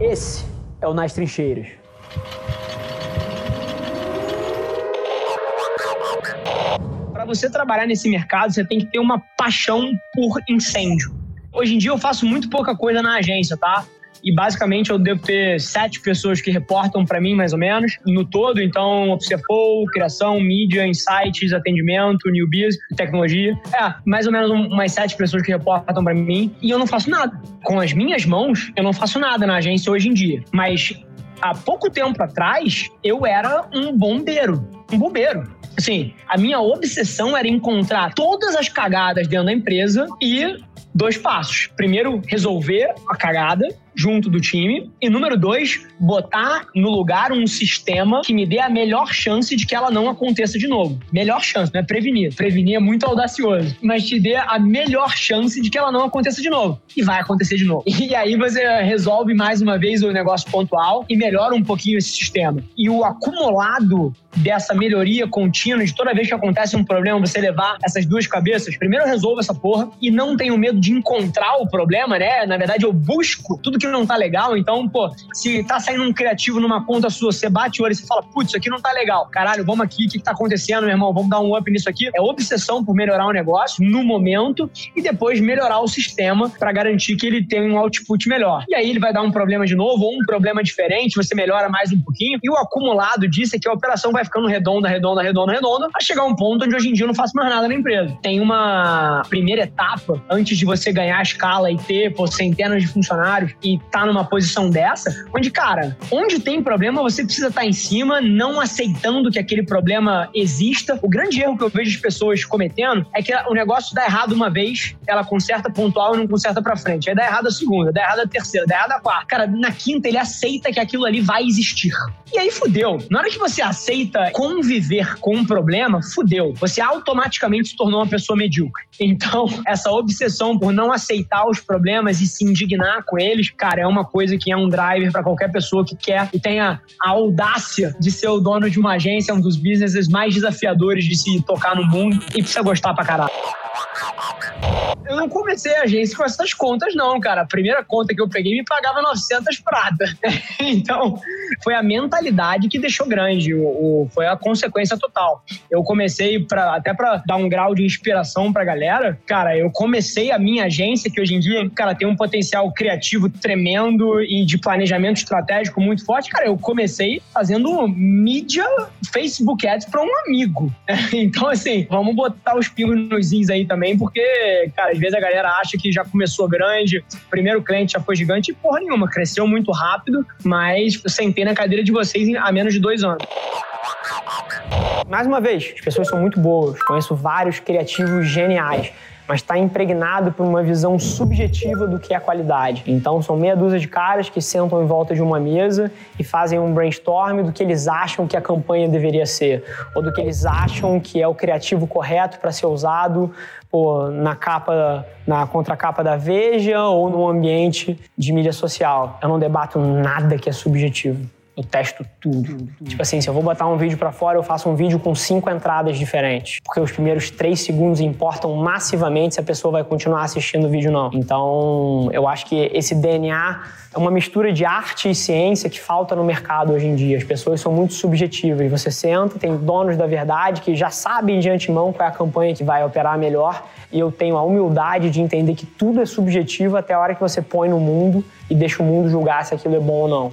Esse é o Nas Trincheiras. Para você trabalhar nesse mercado, você tem que ter uma paixão por incêndio. Hoje em dia eu faço muito pouca coisa na agência, tá? E basicamente eu devo ter sete pessoas que reportam para mim, mais ou menos, no todo. Então, CFO, criação, mídia, insights, atendimento, newbies, tecnologia. É, mais ou menos umas sete pessoas que reportam para mim e eu não faço nada. Com as minhas mãos, eu não faço nada na agência hoje em dia. Mas há pouco tempo atrás, eu era um bombeiro. Um bombeiro. Assim, a minha obsessão era encontrar todas as cagadas dentro da empresa e dois passos. Primeiro, resolver a cagada junto do time. E número dois, botar no lugar um sistema que me dê a melhor chance de que ela não aconteça de novo. Melhor chance, não é prevenir. Prevenir é muito audacioso. Mas te dê a melhor chance de que ela não aconteça de novo. E vai acontecer de novo. E aí você resolve mais uma vez o negócio pontual e melhora um pouquinho esse sistema. E o acumulado dessa melhoria contínua, de toda vez que acontece um problema, você levar essas duas cabeças, primeiro eu resolvo essa porra e não tenho medo de encontrar o problema, né? Na verdade, eu busco tudo que não tá legal. Então, pô, se tá saindo um criativo numa conta sua, você bate o olho e você fala, putz, isso aqui não tá legal. Caralho, vamos aqui, o que, que tá acontecendo, meu irmão? Vamos dar um up nisso aqui. É obsessão por melhorar o negócio no momento e depois melhorar o sistema para garantir que ele tenha um output melhor. E aí ele vai dar um problema de novo ou um problema diferente, você melhora mais um pouquinho. E o acumulado disso é que a operação vai ficando redonda, redonda, redonda, redonda, a chegar um ponto onde hoje em dia eu não faço mais nada na empresa. Tem uma primeira etapa antes de você ganhar a escala e ter pô, centenas de funcionários e tá numa posição dessa, onde, cara, onde tem problema, você precisa estar tá em cima, não aceitando que aquele problema exista. O grande erro que eu vejo as pessoas cometendo é que o negócio dá errado uma vez, ela conserta pontual e não conserta pra frente. Aí dá errado a segunda, dá errado a terceira, dá errado a quarta. Cara, na quinta ele aceita que aquilo ali vai existir. E aí fudeu. Na hora que você aceita conviver com um problema, fudeu. Você automaticamente se tornou uma pessoa medíocre. Então, essa obsessão por não aceitar os problemas e se indignar com eles, cara, é uma coisa que é um driver para qualquer pessoa que quer e tenha a audácia de ser o dono de uma agência, um dos businesses mais desafiadores de se tocar no mundo e precisa gostar pra caralho. Eu não comecei a agência com essas contas, não, cara. A primeira conta que eu peguei me pagava 900 prata. então, foi a mentalidade que deixou grande, o, o, foi a consequência total. Eu comecei, pra, até para dar um grau de inspiração pra galera, cara, eu comecei a minha agência, que hoje em dia, cara, tem um potencial criativo tremendo e de planejamento estratégico muito forte. Cara, eu comecei fazendo mídia Facebook Ads para um amigo. então, assim, vamos botar os pingos nos is aí também, porque, cara, às vezes a galera acha que já começou grande, o primeiro cliente já foi gigante, e porra nenhuma, cresceu muito rápido, mas eu sentei na cadeira de vocês há menos de dois anos. Mais uma vez, as pessoas são muito boas, conheço vários criativos geniais mas está impregnado por uma visão subjetiva do que é qualidade. Então, são meia dúzia de caras que sentam em volta de uma mesa e fazem um brainstorm do que eles acham que a campanha deveria ser, ou do que eles acham que é o criativo correto para ser usado pô, na capa, na contracapa da Veja ou no ambiente de mídia social. Eu não debato nada que é subjetivo. Eu testo tudo. Tipo assim, se eu vou botar um vídeo para fora, eu faço um vídeo com cinco entradas diferentes. Porque os primeiros três segundos importam massivamente se a pessoa vai continuar assistindo o vídeo ou não. Então, eu acho que esse DNA é uma mistura de arte e ciência que falta no mercado hoje em dia. As pessoas são muito subjetivas. Você senta, tem donos da verdade que já sabem de antemão qual é a campanha que vai operar melhor. E eu tenho a humildade de entender que tudo é subjetivo até a hora que você põe no mundo e deixa o mundo julgar se aquilo é bom ou não.